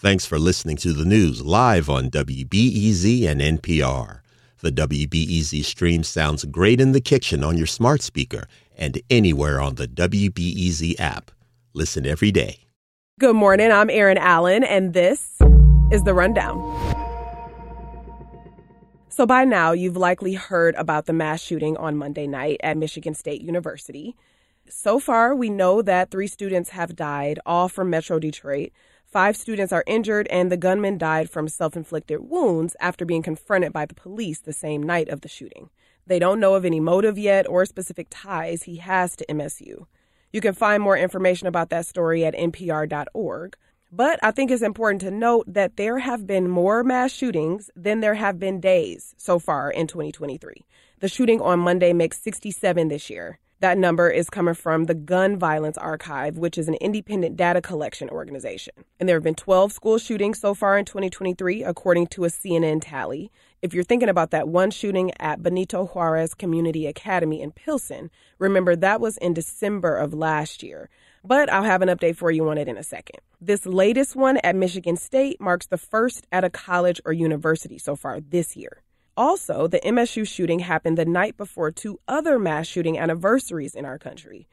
Thanks for listening to the news live on WBEZ and NPR. The WBEZ stream sounds great in the kitchen on your smart speaker and anywhere on the WBEZ app. Listen every day. Good morning. I'm Erin Allen, and this is The Rundown. So, by now, you've likely heard about the mass shooting on Monday night at Michigan State University. So far, we know that three students have died, all from Metro Detroit. Five students are injured, and the gunman died from self inflicted wounds after being confronted by the police the same night of the shooting. They don't know of any motive yet or specific ties he has to MSU. You can find more information about that story at npr.org. But I think it's important to note that there have been more mass shootings than there have been days so far in 2023. The shooting on Monday makes 67 this year. That number is coming from the Gun Violence Archive, which is an independent data collection organization. And there have been 12 school shootings so far in 2023, according to a CNN tally. If you're thinking about that one shooting at Benito Juarez Community Academy in Pilsen, remember that was in December of last year. But I'll have an update for you on it in a second. This latest one at Michigan State marks the first at a college or university so far this year. Also, the MSU shooting happened the night before two other mass shooting anniversaries in our country.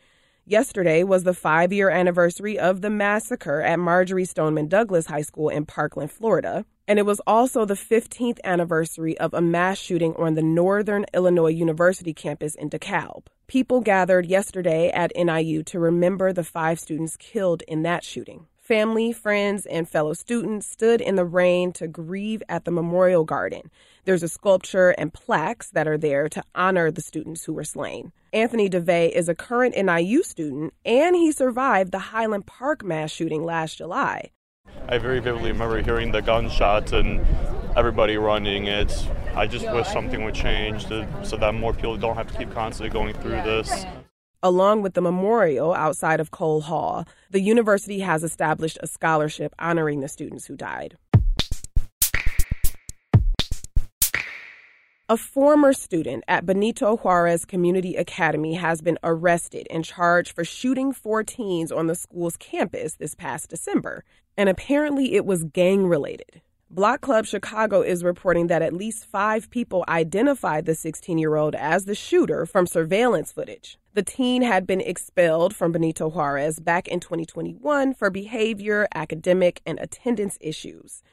Yesterday was the five year anniversary of the massacre at Marjory Stoneman Douglas High School in Parkland, Florida. And it was also the 15th anniversary of a mass shooting on the Northern Illinois University campus in DeKalb. People gathered yesterday at NIU to remember the five students killed in that shooting. Family, friends, and fellow students stood in the rain to grieve at the Memorial Garden. There's a sculpture and plaques that are there to honor the students who were slain. Anthony DeVay is a current NIU student, and he survived the Highland Park mass shooting last July. I very vividly remember hearing the gunshots and everybody running. It's I just wish something would change to, so that more people don't have to keep constantly going through this. Along with the memorial outside of Cole Hall, the university has established a scholarship honoring the students who died. A former student at Benito Juarez Community Academy has been arrested and charged for shooting four teens on the school's campus this past December, and apparently it was gang related. Block Club Chicago is reporting that at least five people identified the 16 year old as the shooter from surveillance footage. The teen had been expelled from Benito Juarez back in 2021 for behavior, academic, and attendance issues.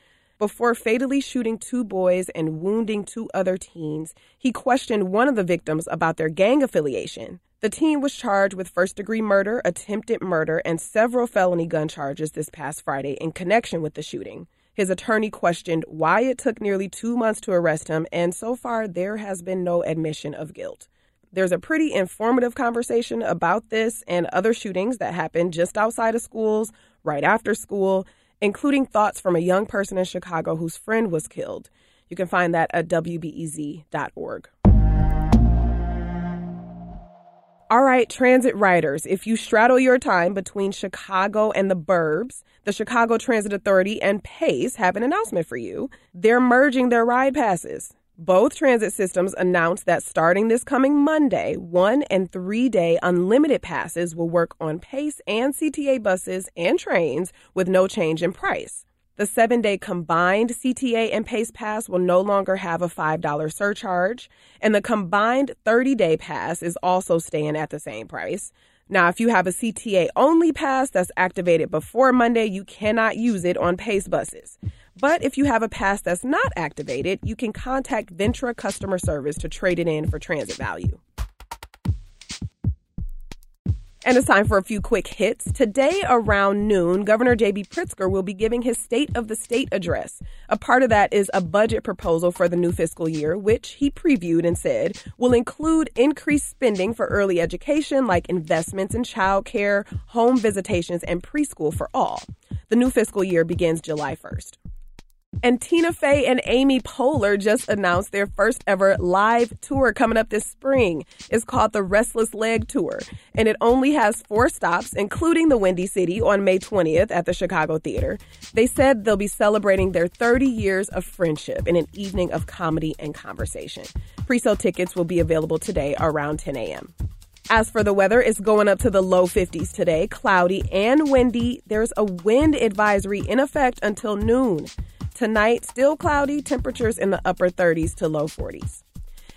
Before fatally shooting two boys and wounding two other teens, he questioned one of the victims about their gang affiliation. The teen was charged with first degree murder, attempted murder, and several felony gun charges this past Friday in connection with the shooting. His attorney questioned why it took nearly two months to arrest him, and so far there has been no admission of guilt. There's a pretty informative conversation about this and other shootings that happened just outside of schools, right after school, including thoughts from a young person in Chicago whose friend was killed. You can find that at WBEZ.org. All right, transit riders, if you straddle your time between Chicago and the burbs, the Chicago Transit Authority and PACE have an announcement for you. They're merging their ride passes. Both transit systems announced that starting this coming Monday, one and three day unlimited passes will work on PACE and CTA buses and trains with no change in price. The seven day combined CTA and PACE pass will no longer have a $5 surcharge, and the combined 30 day pass is also staying at the same price. Now, if you have a CTA only pass that's activated before Monday, you cannot use it on PACE buses. But if you have a pass that's not activated, you can contact Ventra customer service to trade it in for transit value. And it's time for a few quick hits. Today around noon, Governor J.B. Pritzker will be giving his State of the State address. A part of that is a budget proposal for the new fiscal year, which he previewed and said will include increased spending for early education, like investments in childcare, home visitations, and preschool for all. The new fiscal year begins July 1st. And Tina Fey and Amy Poehler just announced their first ever live tour coming up this spring. It's called the Restless Leg Tour, and it only has four stops, including the Windy City on May 20th at the Chicago Theater. They said they'll be celebrating their 30 years of friendship in an evening of comedy and conversation. Pre-sale tickets will be available today around 10 a.m. As for the weather, it's going up to the low 50s today, cloudy and windy. There's a wind advisory in effect until noon. Tonight, still cloudy, temperatures in the upper 30s to low 40s.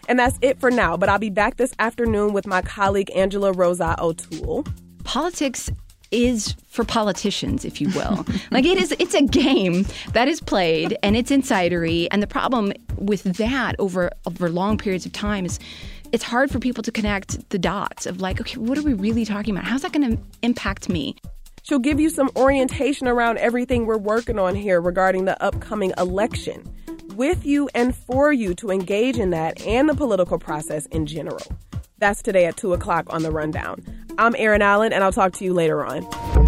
And that's it for now, but I'll be back this afternoon with my colleague Angela Rosa O'Toole. Politics is for politicians, if you will. like it is it's a game that is played and it's insidery. And the problem with that over over long periods of time is it's hard for people to connect the dots of like, okay, what are we really talking about? How's that going to impact me? She'll give you some orientation around everything we're working on here regarding the upcoming election, with you and for you to engage in that and the political process in general. That's today at 2 o'clock on The Rundown. I'm Erin Allen, and I'll talk to you later on.